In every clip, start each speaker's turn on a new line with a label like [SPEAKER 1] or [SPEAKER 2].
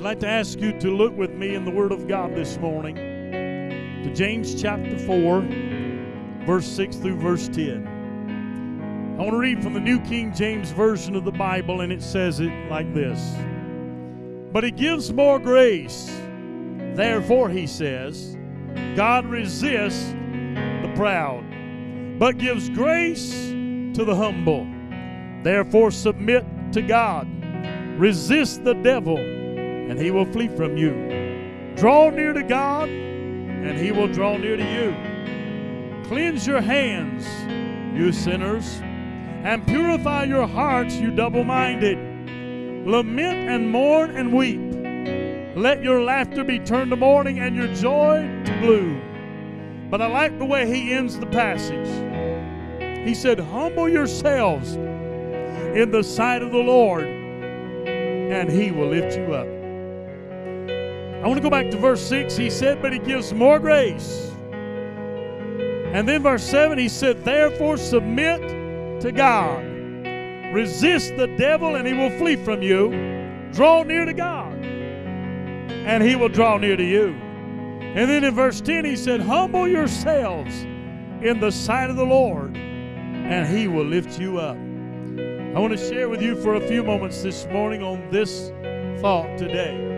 [SPEAKER 1] I'd like to ask you to look with me in the Word of God this morning to James chapter 4, verse 6 through verse 10. I want to read from the New King James Version of the Bible, and it says it like this But He gives more grace. Therefore, He says, God resists the proud, but gives grace to the humble. Therefore, submit to God. Resist the devil, and he will flee from you. Draw near to God, and he will draw near to you. Cleanse your hands, you sinners, and purify your hearts, you double minded. Lament and mourn and weep. Let your laughter be turned to mourning and your joy to gloom. But I like the way he ends the passage. He said, Humble yourselves in the sight of the Lord, and he will lift you up. I want to go back to verse 6. He said, But he gives more grace. And then verse 7, he said, Therefore submit to God. Resist the devil, and he will flee from you. Draw near to God, and he will draw near to you. And then in verse 10, he said, Humble yourselves in the sight of the Lord, and he will lift you up. I want to share with you for a few moments this morning on this thought today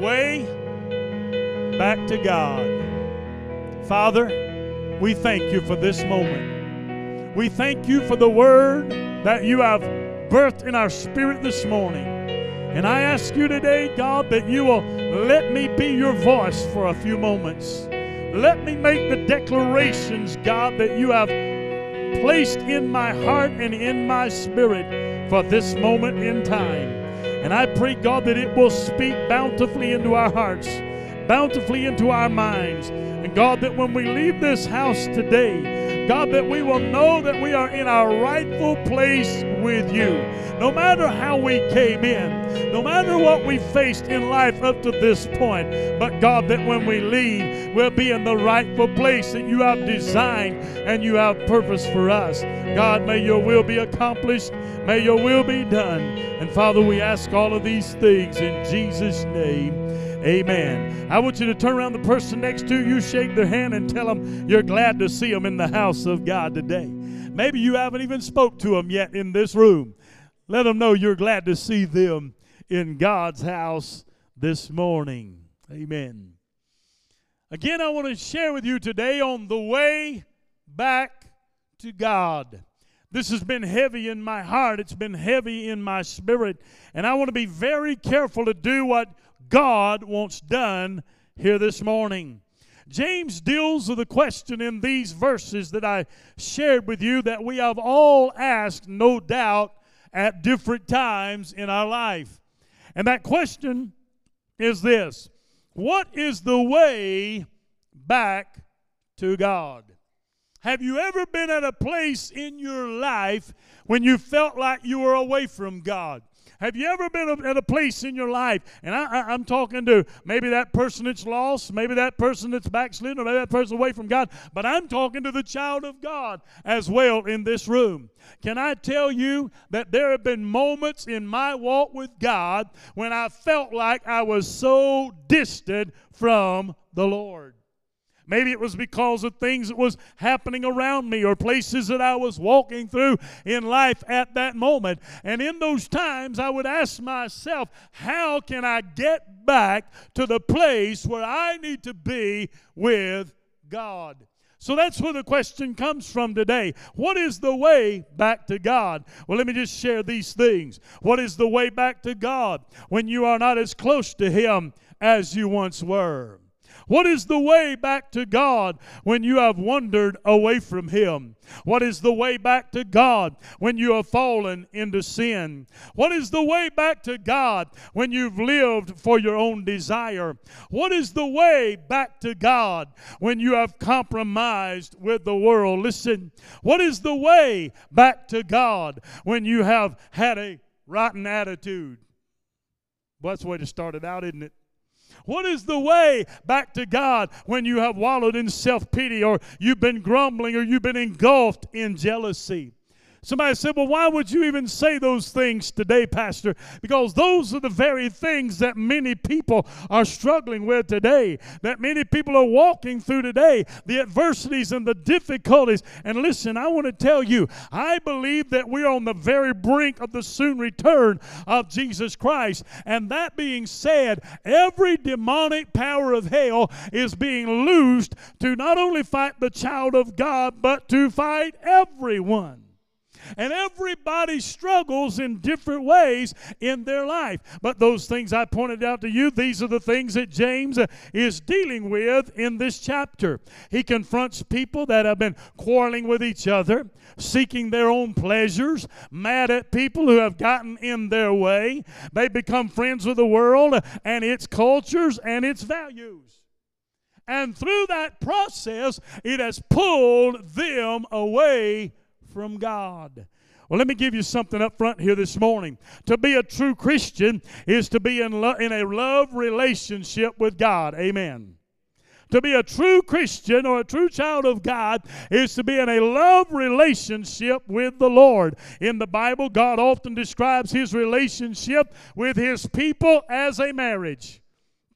[SPEAKER 1] way back to God. Father, we thank you for this moment. We thank you for the word that you have birthed in our spirit this morning. And I ask you today, God, that you will let me be your voice for a few moments. Let me make the declarations, God, that you have placed in my heart and in my spirit for this moment in time. And I pray, God, that it will speak bountifully into our hearts, bountifully into our minds. And God, that when we leave this house today, God, that we will know that we are in our rightful place with you. No matter how we came in, no matter what we faced in life up to this point, but God, that when we leave, we'll be in the rightful place that you have designed and you have purpose for us. God, may your will be accomplished. May your will be done. And Father, we ask all of these things in Jesus' name. Amen. I want you to turn around the person next to you, shake their hand, and tell them you're glad to see them in the house of God today. Maybe you haven't even spoke to them yet in this room. Let them know you're glad to see them in God's house this morning. Amen. Again, I want to share with you today on the way back to God. This has been heavy in my heart. It's been heavy in my spirit. And I want to be very careful to do what God wants done here this morning. James deals with the question in these verses that I shared with you that we have all asked, no doubt, at different times in our life. And that question is this What is the way back to God? Have you ever been at a place in your life when you felt like you were away from God? Have you ever been at a place in your life, and I, am talking to maybe that person that's lost, maybe that person that's backslidden, or maybe that person away from God, but I'm talking to the child of God as well in this room. Can I tell you that there have been moments in my walk with God when I felt like I was so distant from the Lord? Maybe it was because of things that was happening around me or places that I was walking through in life at that moment. And in those times, I would ask myself, how can I get back to the place where I need to be with God? So that's where the question comes from today. What is the way back to God? Well, let me just share these things. What is the way back to God when you are not as close to Him as you once were? What is the way back to God when you have wandered away from Him? What is the way back to God when you have fallen into sin? What is the way back to God when you've lived for your own desire? What is the way back to God when you have compromised with the world? Listen, what is the way back to God when you have had a rotten attitude? Well, that's the way to start it out, isn't it? What is the way back to God when you have wallowed in self pity or you've been grumbling or you've been engulfed in jealousy? Somebody said, Well, why would you even say those things today, Pastor? Because those are the very things that many people are struggling with today, that many people are walking through today, the adversities and the difficulties. And listen, I want to tell you, I believe that we're on the very brink of the soon return of Jesus Christ. And that being said, every demonic power of hell is being loosed to not only fight the child of God, but to fight everyone. And everybody struggles in different ways in their life. But those things I pointed out to you, these are the things that James uh, is dealing with in this chapter. He confronts people that have been quarreling with each other, seeking their own pleasures, mad at people who have gotten in their way. They become friends with the world and its cultures and its values. And through that process, it has pulled them away from God. Well, let me give you something up front here this morning. To be a true Christian is to be in, lo- in a love relationship with God. Amen. To be a true Christian or a true child of God is to be in a love relationship with the Lord. In the Bible, God often describes his relationship with his people as a marriage.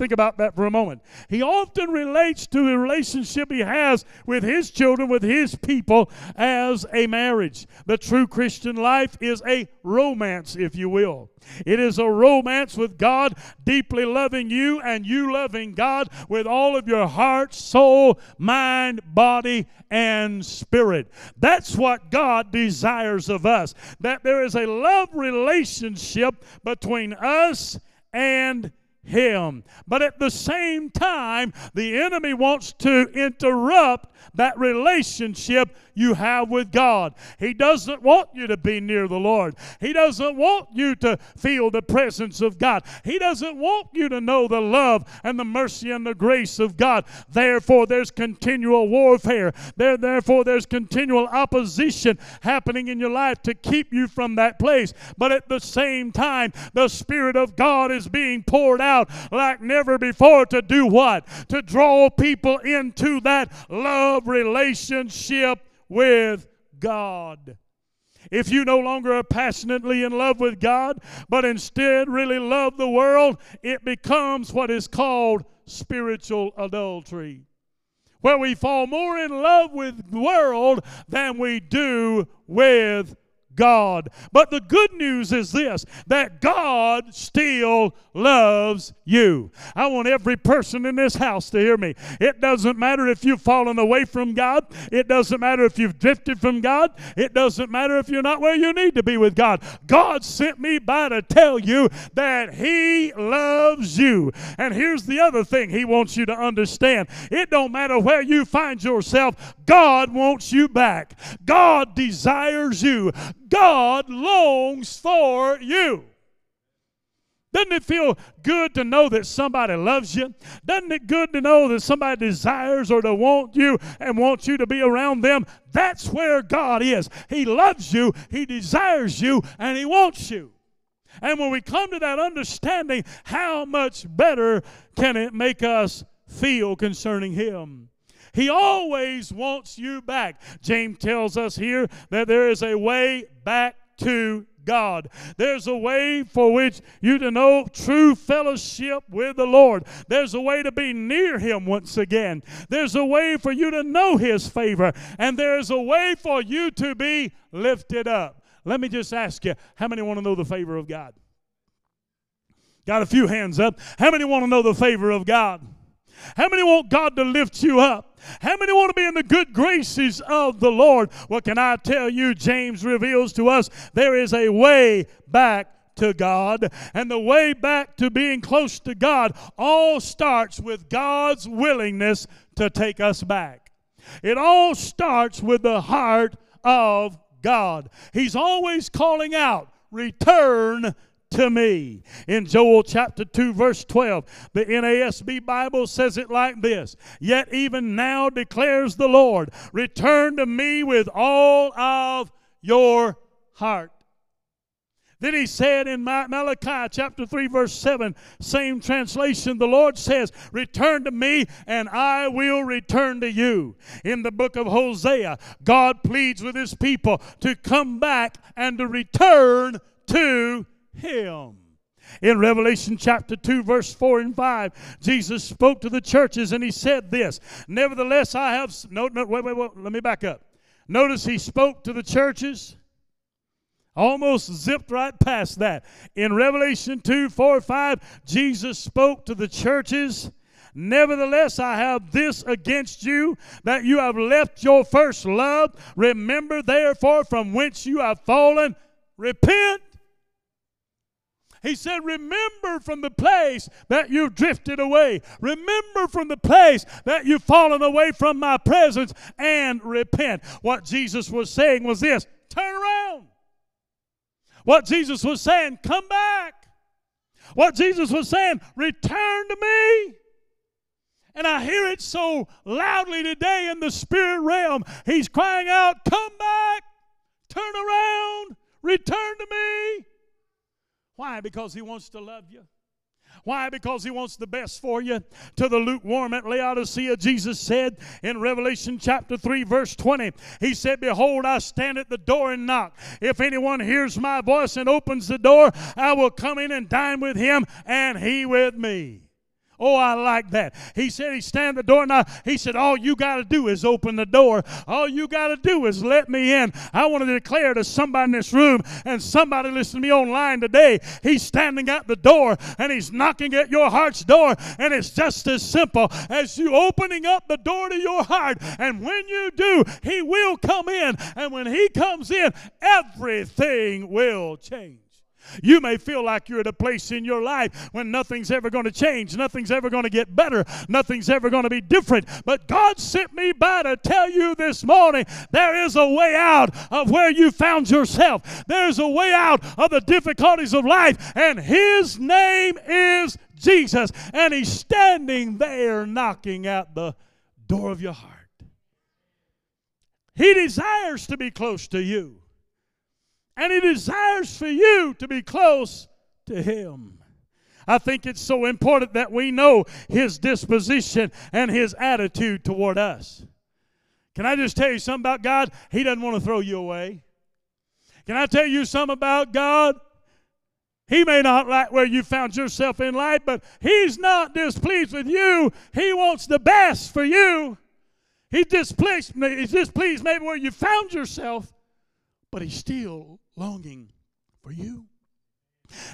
[SPEAKER 1] Think about that for a moment. He often relates to the relationship he has with his children, with his people, as a marriage. The true Christian life is a romance, if you will. It is a romance with God deeply loving you and you loving God with all of your heart, soul, mind, body, and spirit. That's what God desires of us. That there is a love relationship between us and him. But at the same time, the enemy wants to interrupt that relationship you have with God. He doesn't want you to be near the Lord. He doesn't want you to feel the presence of God. He doesn't want you to know the love and the mercy and the grace of God. Therefore, there's continual warfare. There, therefore, there's continual opposition happening in your life to keep you from that place. But at the same time, the Spirit of God is being poured out like never before to do what? To draw people into that love relationship with God. If you no longer are passionately in love with God, but instead really love the world, it becomes what is called spiritual adultery, where we fall more in love with the world than we do with God. But the good news is this that God still loves you. I want every person in this house to hear me. It doesn't matter if you've fallen away from God, it doesn't matter if you've drifted from God, it doesn't matter if you're not where you need to be with God. God sent me by to tell you that He loves you. And here's the other thing He wants you to understand it don't matter where you find yourself, God wants you back. God desires you. God longs for you. Doesn't it feel good to know that somebody loves you? Doesn't it good to know that somebody desires or to want you and wants you to be around them? That's where God is. He loves you, He desires you, and He wants you. And when we come to that understanding, how much better can it make us feel concerning Him? He always wants you back. James tells us here that there is a way back to God. There's a way for which you to know true fellowship with the Lord. There's a way to be near Him once again. There's a way for you to know His favor. And there's a way for you to be lifted up. Let me just ask you how many want to know the favor of God? Got a few hands up. How many want to know the favor of God? How many want God to lift you up? How many want to be in the good graces of the Lord? What can I tell you? James reveals to us there is a way back to God. And the way back to being close to God all starts with God's willingness to take us back. It all starts with the heart of God. He's always calling out, Return to me. In Joel chapter 2, verse 12, the NASB Bible says it like this Yet even now declares the Lord, return to me with all of your heart. Then he said in Malachi chapter 3, verse 7, same translation, the Lord says, Return to me, and I will return to you. In the book of Hosea, God pleads with his people to come back and to return to him. In Revelation chapter 2, verse 4 and 5, Jesus spoke to the churches and he said this Nevertheless, I have. No, no, wait, wait, wait. Let me back up. Notice he spoke to the churches Almost zipped right past that. In Revelation 2 4 5, Jesus spoke to the churches. Nevertheless, I have this against you, that you have left your first love. Remember, therefore, from whence you have fallen, repent. He said, Remember from the place that you've drifted away. Remember from the place that you've fallen away from my presence and repent. What Jesus was saying was this turn around. What Jesus was saying, come back. What Jesus was saying, return to me. And I hear it so loudly today in the spirit realm. He's crying out, Come back, turn around, return to me. Why? Because He wants to love you. Why? Because He wants the best for you. To the lukewarm at Laodicea, Jesus said in Revelation chapter 3, verse 20, He said, Behold, I stand at the door and knock. If anyone hears my voice and opens the door, I will come in and dine with him and he with me. Oh, I like that. He said he stand the door now. He said, All you got to do is open the door. All you got to do is let me in. I want to declare to somebody in this room and somebody listening to me online today, he's standing at the door and he's knocking at your heart's door. And it's just as simple as you opening up the door to your heart. And when you do, he will come in. And when he comes in, everything will change. You may feel like you're at a place in your life when nothing's ever going to change, nothing's ever going to get better, nothing's ever going to be different. But God sent me by to tell you this morning there is a way out of where you found yourself. There's a way out of the difficulties of life, and His name is Jesus. And He's standing there knocking at the door of your heart. He desires to be close to you and He desires for you to be close to Him. I think it's so important that we know His disposition and His attitude toward us. Can I just tell you something about God? He doesn't want to throw you away. Can I tell you something about God? He may not like where you found yourself in life, but He's not displeased with you. He wants the best for you. He's displeased, he's displeased maybe where you found yourself, but He's still longing for you.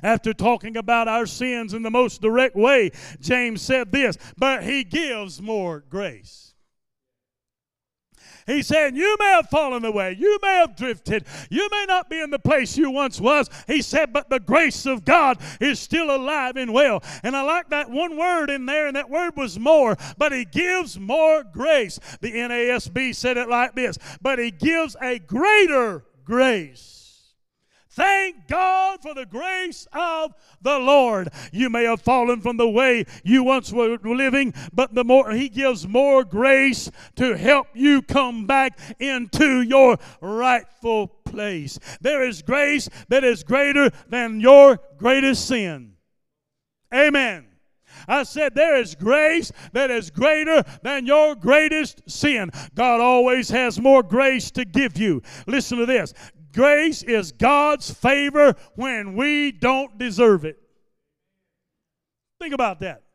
[SPEAKER 1] After talking about our sins in the most direct way, James said this, but he gives more grace. He said, You may have fallen away. You may have drifted. You may not be in the place you once was. He said, But the grace of God is still alive and well. And I like that one word in there, and that word was more. But He gives more grace. The NASB said it like this But He gives a greater grace. Thank God for the grace of the Lord. You may have fallen from the way you once were living, but the more He gives more grace to help you come back into your rightful place. There is grace that is greater than your greatest sin. Amen. I said, There is grace that is greater than your greatest sin. God always has more grace to give you. Listen to this Grace is God's favor when we don't deserve it. Think about that.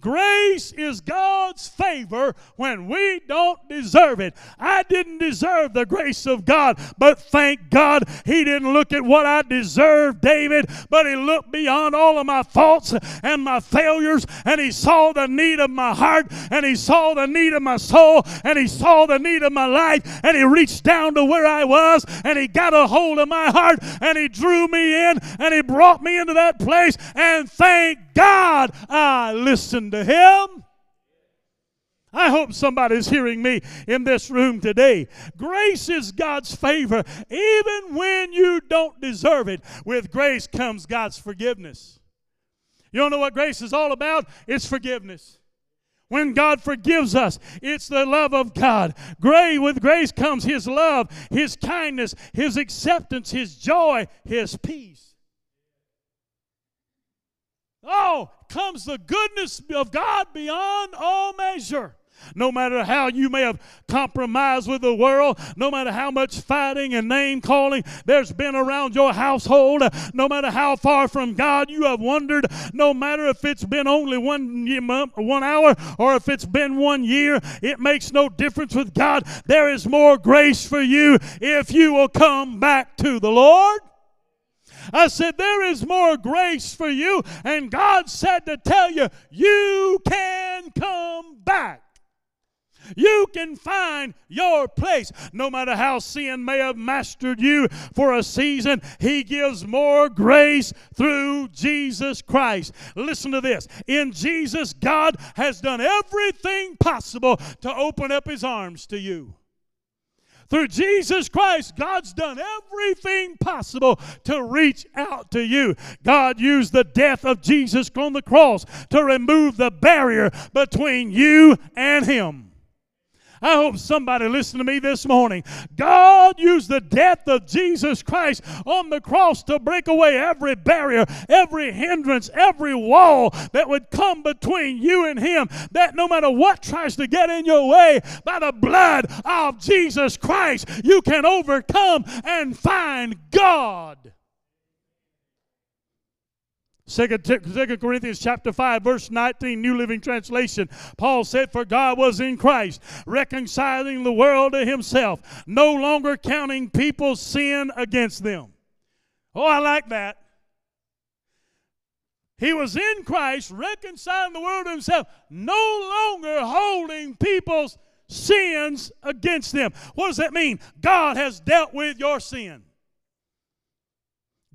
[SPEAKER 1] Grace is God's favor when we don't deserve it. I didn't deserve the grace of God, but thank God He didn't look at what I deserved, David, but He looked beyond all of my faults and my failures, and He saw the need of my heart, and He saw the need of my soul, and He saw the need of my life, and He reached down to where I was, and He got a hold of my heart, and He drew me in, and He brought me into that place, and thank God I listen to Him. I hope somebody's hearing me in this room today. Grace is God's favor, even when you don't deserve it. With grace comes God's forgiveness. You don't know what grace is all about? It's forgiveness. When God forgives us, it's the love of God. Gray with grace comes His love, His kindness, His acceptance, His joy, His peace. Now comes the goodness of God beyond all measure. No matter how you may have compromised with the world, no matter how much fighting and name calling there's been around your household, no matter how far from God you have wandered, no matter if it's been only one month, one hour, or if it's been one year, it makes no difference with God. There is more grace for you if you will come back to the Lord. I said, There is more grace for you. And God said to tell you, you can come back. You can find your place. No matter how sin may have mastered you for a season, He gives more grace through Jesus Christ. Listen to this. In Jesus, God has done everything possible to open up His arms to you. Through Jesus Christ, God's done everything possible to reach out to you. God used the death of Jesus on the cross to remove the barrier between you and Him. I hope somebody listened to me this morning. God used the death of Jesus Christ on the cross to break away every barrier, every hindrance, every wall that would come between you and Him. That no matter what tries to get in your way, by the blood of Jesus Christ, you can overcome and find God. Second, Second Corinthians chapter 5, verse 19, New Living Translation. Paul said, For God was in Christ, reconciling the world to himself, no longer counting people's sin against them. Oh, I like that. He was in Christ, reconciling the world to himself, no longer holding people's sins against them. What does that mean? God has dealt with your sin.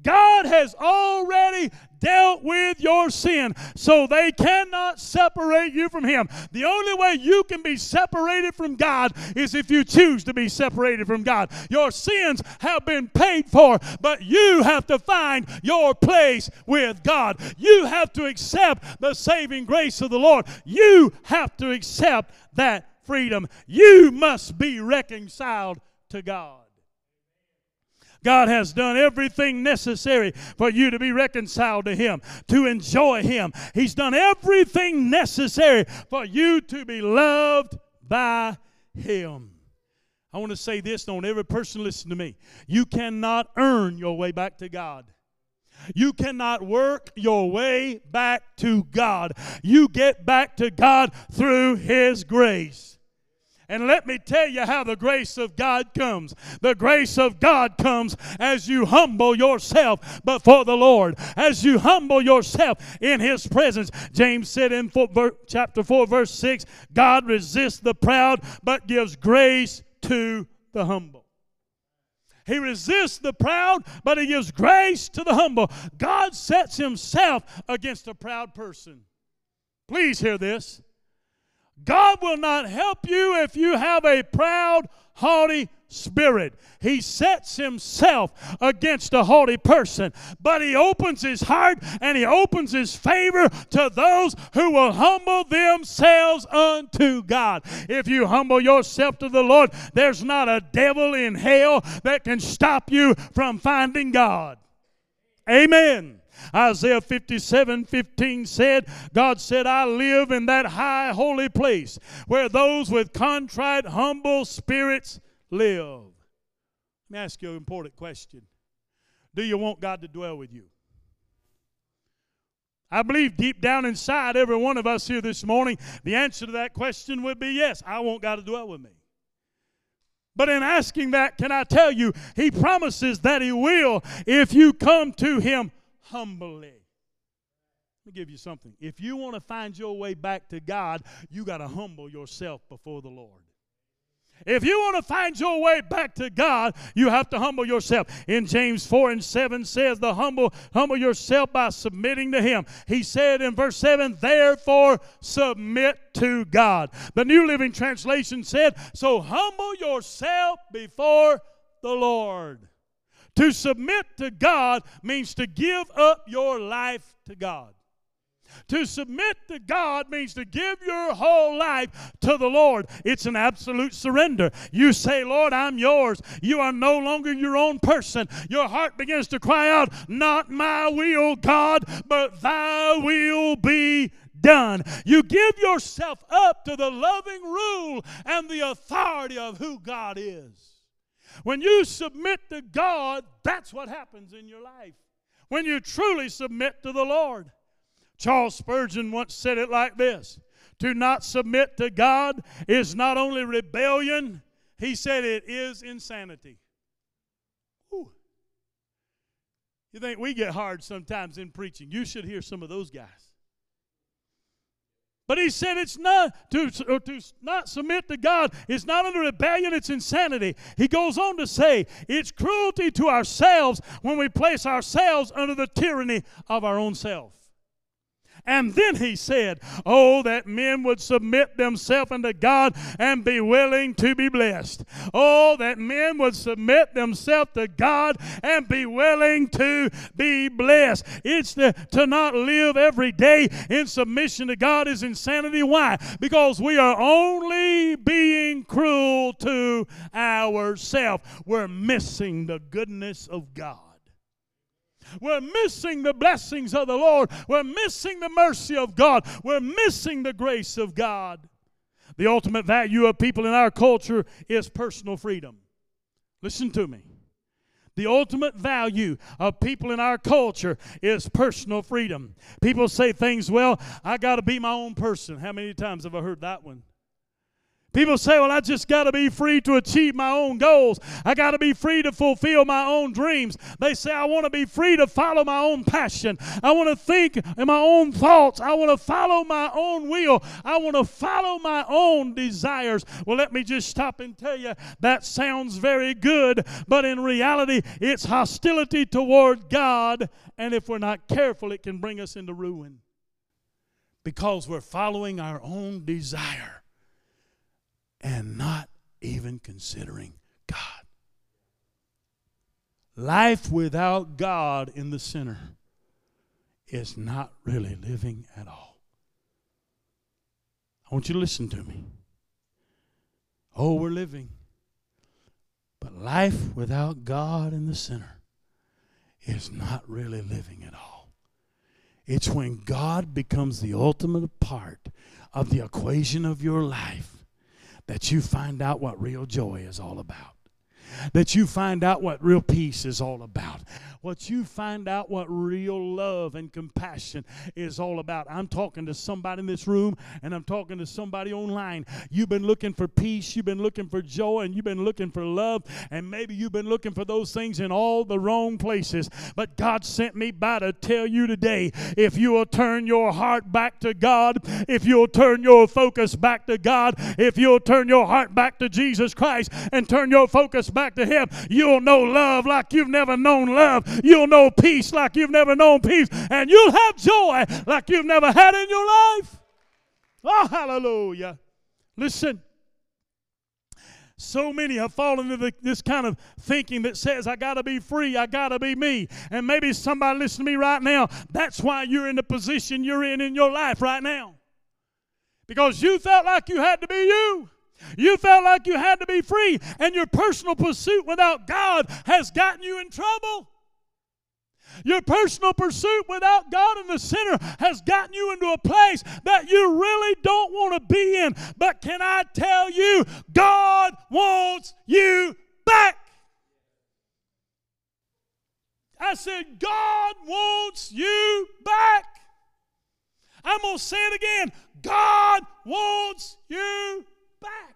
[SPEAKER 1] God has already dealt with your sin, so they cannot separate you from Him. The only way you can be separated from God is if you choose to be separated from God. Your sins have been paid for, but you have to find your place with God. You have to accept the saving grace of the Lord. You have to accept that freedom. You must be reconciled to God. God has done everything necessary for you to be reconciled to Him, to enjoy Him. He's done everything necessary for you to be loved by Him. I want to say this, don't every person listen to me. You cannot earn your way back to God. You cannot work your way back to God. You get back to God through His grace. And let me tell you how the grace of God comes. The grace of God comes as you humble yourself before the Lord, as you humble yourself in His presence. James said in four chapter 4, verse 6 God resists the proud, but gives grace to the humble. He resists the proud, but He gives grace to the humble. God sets Himself against a proud person. Please hear this. God will not help you if you have a proud, haughty spirit. He sets himself against a haughty person, but he opens his heart and he opens his favor to those who will humble themselves unto God. If you humble yourself to the Lord, there's not a devil in hell that can stop you from finding God. Amen. Isaiah 57 15 said, God said, I live in that high holy place where those with contrite, humble spirits live. Let me ask you an important question Do you want God to dwell with you? I believe deep down inside, every one of us here this morning, the answer to that question would be yes, I want God to dwell with me. But in asking that, can I tell you, He promises that He will if you come to Him humbly. Let me give you something. If you want to find your way back to God, you got to humble yourself before the Lord. If you want to find your way back to God, you have to humble yourself. In James 4 and 7 says, The humble, humble yourself by submitting to Him. He said in verse 7, Therefore submit to God. The New Living Translation said, So humble yourself before the Lord. To submit to God means to give up your life to God. To submit to God means to give your whole life to the Lord. It's an absolute surrender. You say, Lord, I'm yours. You are no longer your own person. Your heart begins to cry out, Not my will, God, but thy will be done. You give yourself up to the loving rule and the authority of who God is. When you submit to God, that's what happens in your life. When you truly submit to the Lord. Charles Spurgeon once said it like this To not submit to God is not only rebellion, he said it is insanity. Ooh. You think we get hard sometimes in preaching? You should hear some of those guys. But he said it's not to, uh, to not submit to God. It's not under rebellion, it's insanity. He goes on to say it's cruelty to ourselves when we place ourselves under the tyranny of our own self. And then he said, Oh, that men would submit themselves unto God and be willing to be blessed. Oh, that men would submit themselves to God and be willing to be blessed. It's the, to not live every day in submission to God is insanity. Why? Because we are only being cruel to ourselves. We're missing the goodness of God. We're missing the blessings of the Lord. We're missing the mercy of God. We're missing the grace of God. The ultimate value of people in our culture is personal freedom. Listen to me. The ultimate value of people in our culture is personal freedom. People say things, well, I got to be my own person. How many times have I heard that one? People say, well, I just got to be free to achieve my own goals. I got to be free to fulfill my own dreams. They say, I want to be free to follow my own passion. I want to think in my own thoughts. I want to follow my own will. I want to follow my own desires. Well, let me just stop and tell you that sounds very good, but in reality, it's hostility toward God. And if we're not careful, it can bring us into ruin because we're following our own desire and not even considering God. Life without God in the center is not really living at all. I want you to listen to me. Oh, we're living. But life without God in the center is not really living at all. It's when God becomes the ultimate part of the equation of your life that you find out what real joy is all about that you find out what real peace is all about. What you find out what real love and compassion is all about. I'm talking to somebody in this room and I'm talking to somebody online. You've been looking for peace, you've been looking for joy, and you've been looking for love, and maybe you've been looking for those things in all the wrong places. But God sent me by to tell you today if you will turn your heart back to God, if you'll turn your focus back to God, if you'll turn your heart back to Jesus Christ and turn your focus back back to Him, you'll know love like you've never known love. You'll know peace like you've never known peace. And you'll have joy like you've never had in your life. Oh, hallelujah. Listen. So many have fallen into this kind of thinking that says, I got to be free, I got to be me. And maybe somebody listening to me right now, that's why you're in the position you're in in your life right now. Because you felt like you had to be you. You felt like you had to be free, and your personal pursuit without God has gotten you in trouble. Your personal pursuit without God in the center has gotten you into a place that you really don't want to be in. But can I tell you, God wants you back. I said, God wants you back. I'm going to say it again. God wants you back.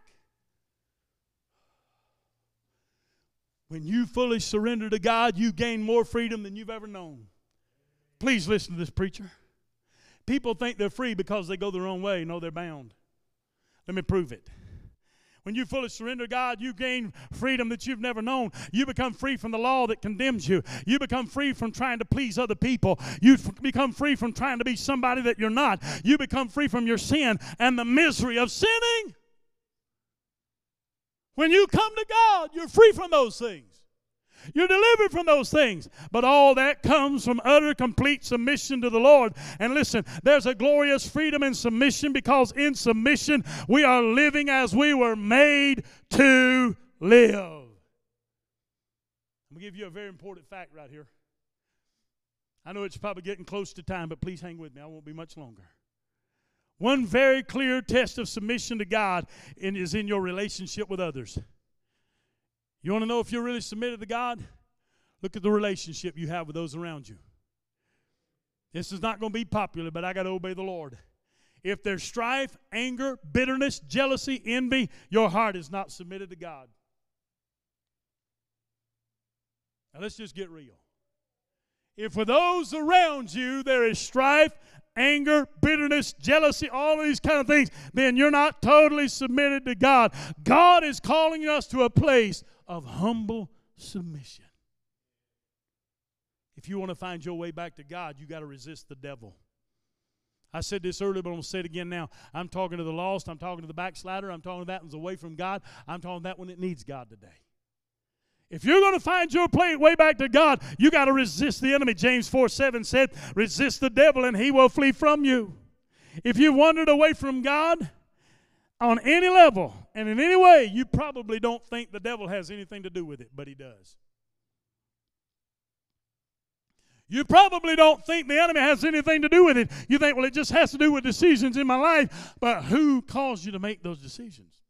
[SPEAKER 1] When you fully surrender to God, you gain more freedom than you've ever known. Please listen to this preacher. People think they're free because they go their own way. No, they're bound. Let me prove it. When you fully surrender to God, you gain freedom that you've never known. You become free from the law that condemns you. You become free from trying to please other people. You f- become free from trying to be somebody that you're not. You become free from your sin and the misery of sinning. When you come to God, you're free from those things. You're delivered from those things. But all that comes from utter, complete submission to the Lord. And listen, there's a glorious freedom in submission because in submission we are living as we were made to live. I'm going to give you a very important fact right here. I know it's probably getting close to time, but please hang with me. I won't be much longer. One very clear test of submission to God is in your relationship with others. You want to know if you're really submitted to God? Look at the relationship you have with those around you. This is not going to be popular, but I got to obey the Lord. If there's strife, anger, bitterness, jealousy, envy, your heart is not submitted to God. Now let's just get real. If for those around you there is strife, anger, bitterness, jealousy, all these kind of things, then you're not totally submitted to God. God is calling us to a place of humble submission. If you want to find your way back to God, you got to resist the devil. I said this earlier, but I'm going to say it again now. I'm talking to the lost. I'm talking to the backslider. I'm talking to that one's away from God. I'm talking to that one that needs God today. If you're going to find your way back to God, you got to resist the enemy. James 4 7 said, Resist the devil and he will flee from you. If you've wandered away from God on any level and in any way, you probably don't think the devil has anything to do with it, but he does. You probably don't think the enemy has anything to do with it. You think, well, it just has to do with decisions in my life. But who caused you to make those decisions?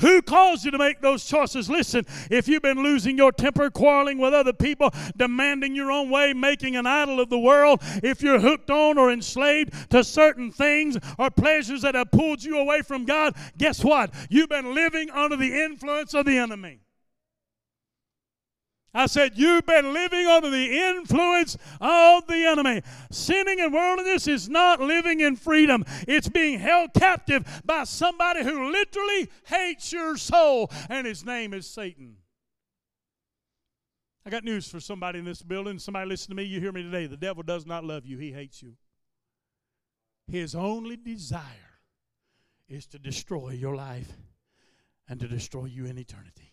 [SPEAKER 1] Who caused you to make those choices? Listen, if you've been losing your temper, quarreling with other people, demanding your own way, making an idol of the world, if you're hooked on or enslaved to certain things or pleasures that have pulled you away from God, guess what? You've been living under the influence of the enemy. I said, You've been living under the influence of the enemy. Sinning and worldliness is not living in freedom, it's being held captive by somebody who literally hates your soul, and his name is Satan. I got news for somebody in this building. Somebody listen to me. You hear me today. The devil does not love you, he hates you. His only desire is to destroy your life and to destroy you in eternity.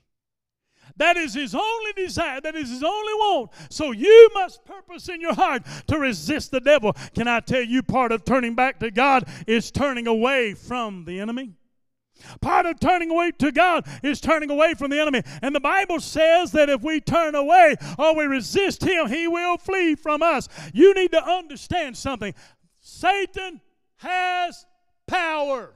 [SPEAKER 1] That is his only desire. That is his only want. So you must purpose in your heart to resist the devil. Can I tell you, part of turning back to God is turning away from the enemy? Part of turning away to God is turning away from the enemy. And the Bible says that if we turn away or we resist him, he will flee from us. You need to understand something Satan has power.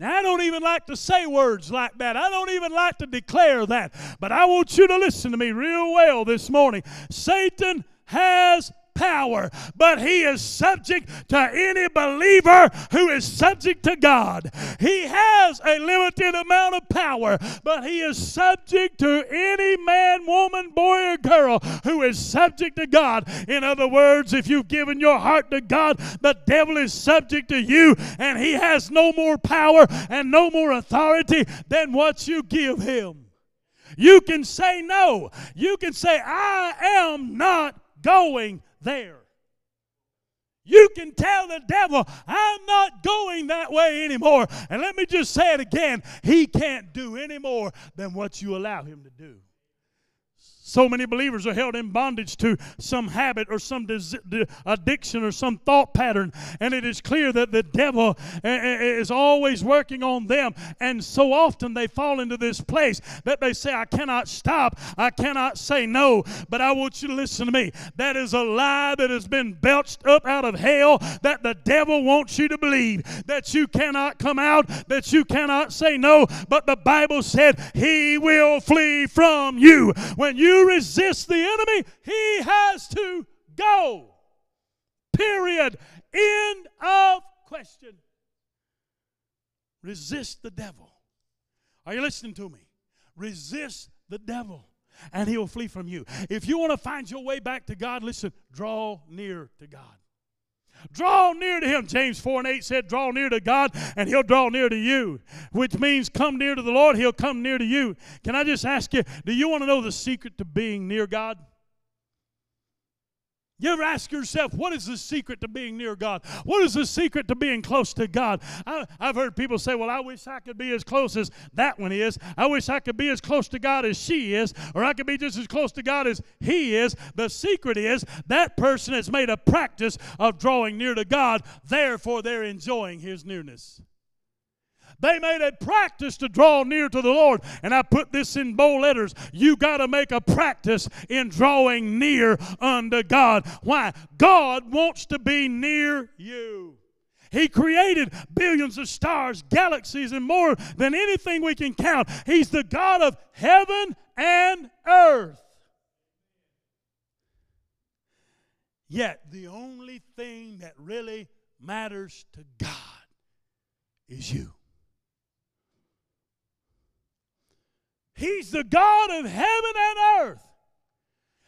[SPEAKER 1] Now, I don't even like to say words like that. I don't even like to declare that. But I want you to listen to me real well this morning. Satan has power, but he is subject to any believer who is subject to God. He has a limited amount of power, but he is subject to any man, woman, boy, or girl who is subject to God. In other words, if you've given your heart to God, the devil is subject to you, and he has no more power and no more authority than what you give him. You can say no. You can say, I am not going there. You can tell the devil, I'm not going that way anymore. And let me just say it again he can't do any more than what you allow him to do. So many believers are held in bondage to some habit or some addiction or some thought pattern, and it is clear that the devil eh, eh, eh, is always working on them. And so often they fall into this place that they say, I cannot stop, I cannot say no. But I want you to listen to me. That is a lie that has been belched up out of hell that the devil wants you to believe that you cannot come out, that you cannot say no. But the Bible said, He will flee from you. When you resist the enemy, he has to go. Period. End of question. Resist the devil. Are you listening to me? Resist the devil and he will flee from you. If you want to find your way back to God, listen, draw near to God. Draw near to him. James 4 and 8 said, Draw near to God, and he'll draw near to you, which means come near to the Lord, he'll come near to you. Can I just ask you, do you want to know the secret to being near God? You ever ask yourself, what is the secret to being near God? What is the secret to being close to God? I, have heard people say, well, I wish I could be as close as that one is. I wish I could be as close to God as she is, or I could be just as close to God as he is. The secret is that person has made a practice of drawing near to God, therefore they're enjoying his nearness. They made a practice to draw near to the Lord. And I put this in bold letters. You got to make a practice in drawing near unto God. Why? God wants to be near you. He created billions of stars, galaxies, and more than anything we can count. He's the God of heaven and earth. Yet, the only thing that really matters to God is you. He's the God of heaven and earth.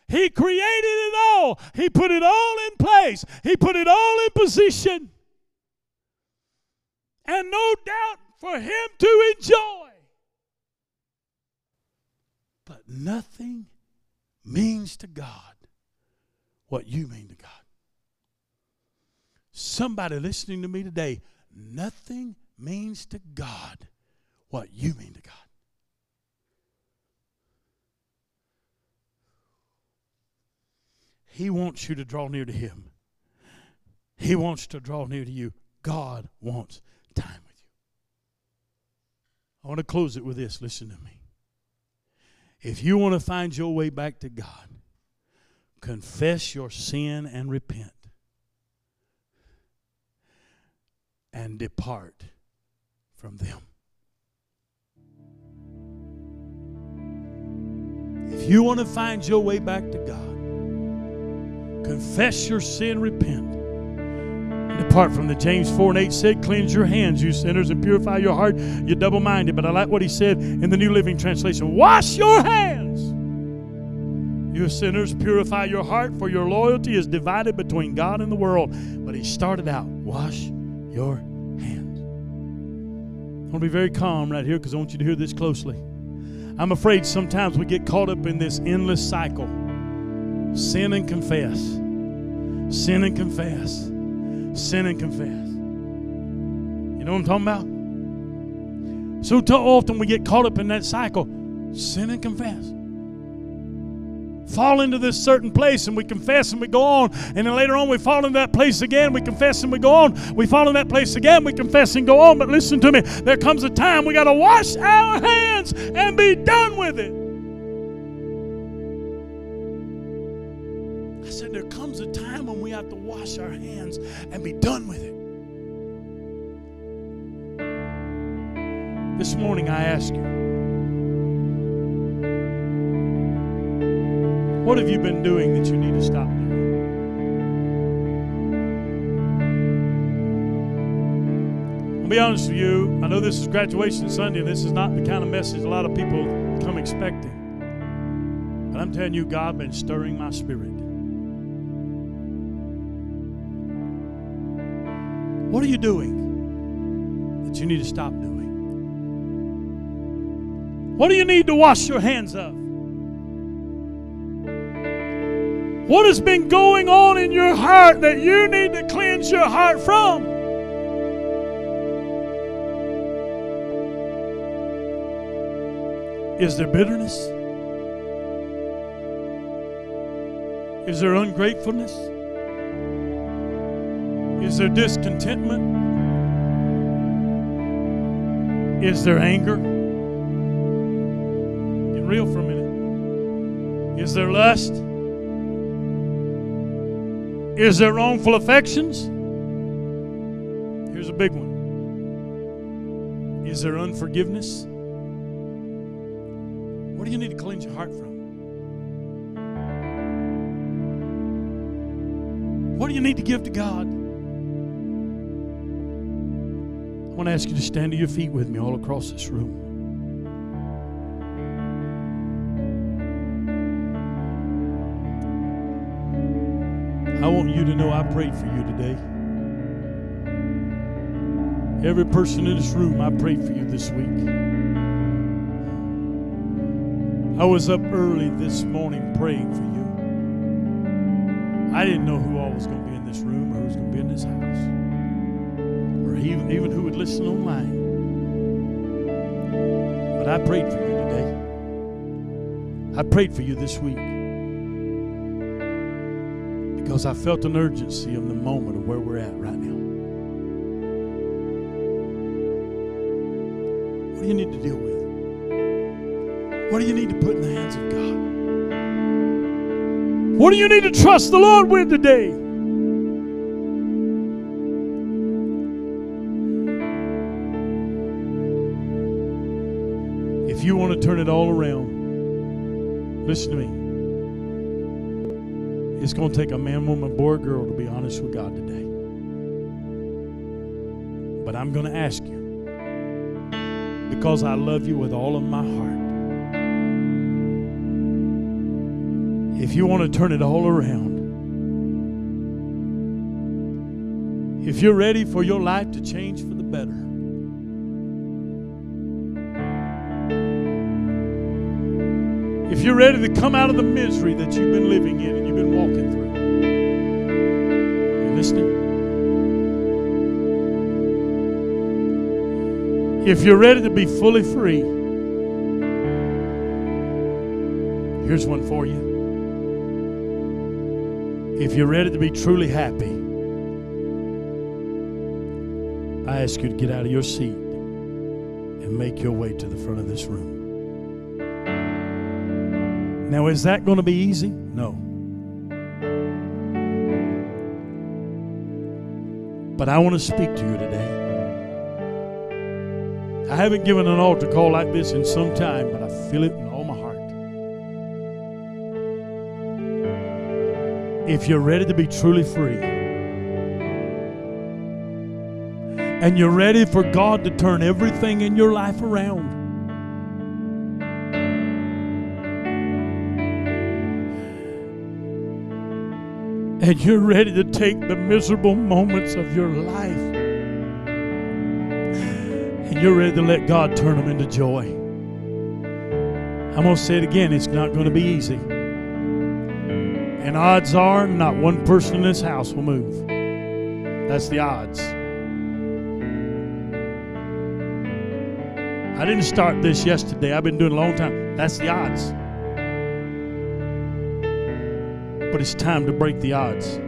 [SPEAKER 1] He created it all. He put it all in place. He put it all in position. And no doubt for him to enjoy. But nothing means to God what you mean to God. Somebody listening to me today, nothing means to God what you mean to God. He wants you to draw near to Him. He wants to draw near to you. God wants time with you. I want to close it with this. Listen to me. If you want to find your way back to God, confess your sin and repent, and depart from them. If you want to find your way back to God, Confess your sin, repent, depart from the James 4 and 8 said, Cleanse your hands, you sinners, and purify your heart, you double minded. But I like what he said in the New Living Translation Wash your hands, you sinners, purify your heart, for your loyalty is divided between God and the world. But he started out, Wash your hands. I want to be very calm right here because I want you to hear this closely. I'm afraid sometimes we get caught up in this endless cycle Sin and confess. Sin and confess. Sin and confess. You know what I'm talking about? So too often we get caught up in that cycle. Sin and confess. Fall into this certain place and we confess and we go on. And then later on we fall into that place again. We confess and we go on. We fall in that place again. We confess and go on. But listen to me. There comes a time we got to wash our hands and be done with it. Have to wash our hands and be done with it. This morning I ask you, what have you been doing that you need to stop doing? I'll be honest with you, I know this is graduation Sunday, and this is not the kind of message a lot of people come expecting. But I'm telling you, God has been stirring my spirit. What are you doing that you need to stop doing? What do you need to wash your hands of? What has been going on in your heart that you need to cleanse your heart from? Is there bitterness? Is there ungratefulness? Is there discontentment? Is there anger? Get real for a minute. Is there lust? Is there wrongful affections? Here's a big one. Is there unforgiveness? What do you need to cleanse your heart from? What do you need to give to God? Want to ask you to stand to your feet with me all across this room. I want you to know I prayed for you today. Every person in this room, I prayed for you this week. I was up early this morning praying for you. I didn't know who all was going to be in this room or who was going to be in this house, or even, even who would listen online. But I prayed for you today. I prayed for you this week because I felt an urgency in the moment of where we're at right now. What do you need to deal with? What do you need to put in the hands of God? What do you need to trust the Lord with today? You want to turn it all around, listen to me. It's going to take a man, woman, boy, girl to be honest with God today. But I'm going to ask you because I love you with all of my heart. If you want to turn it all around, if you're ready for your life to change for the better, if you're ready to come out of the misery that you've been living in and you've been walking through, you listening? If you're ready to be fully free, here's one for you. If you're ready to be truly happy, I ask you to get out of your seat and make your way to the front of this room. Now, is that going to be easy? No. But I want to speak to you today. I haven't given an altar call like this in some time, but I feel it in all my heart. If you're ready to be truly free, and you're ready for God to turn everything in your life around, and you're ready to take the miserable moments of your life and you're ready to let God turn them into joy. I'm going to say it again it's not going to be easy. And odds are not one person in this house will move. That's the odds. I didn't start this yesterday. I've been doing it a long time. That's the odds. But it's time to break the odds.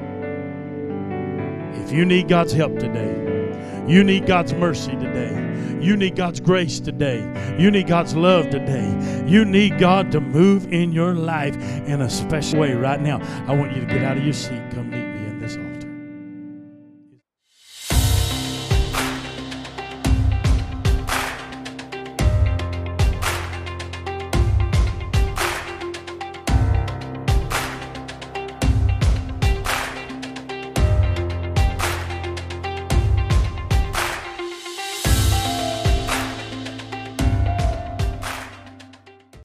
[SPEAKER 1] If you need God's help today, you need God's mercy today. You need God's grace today. You need God's love today. You need God to move in your life in a special way right now. I want you to get out of your seat. Come me.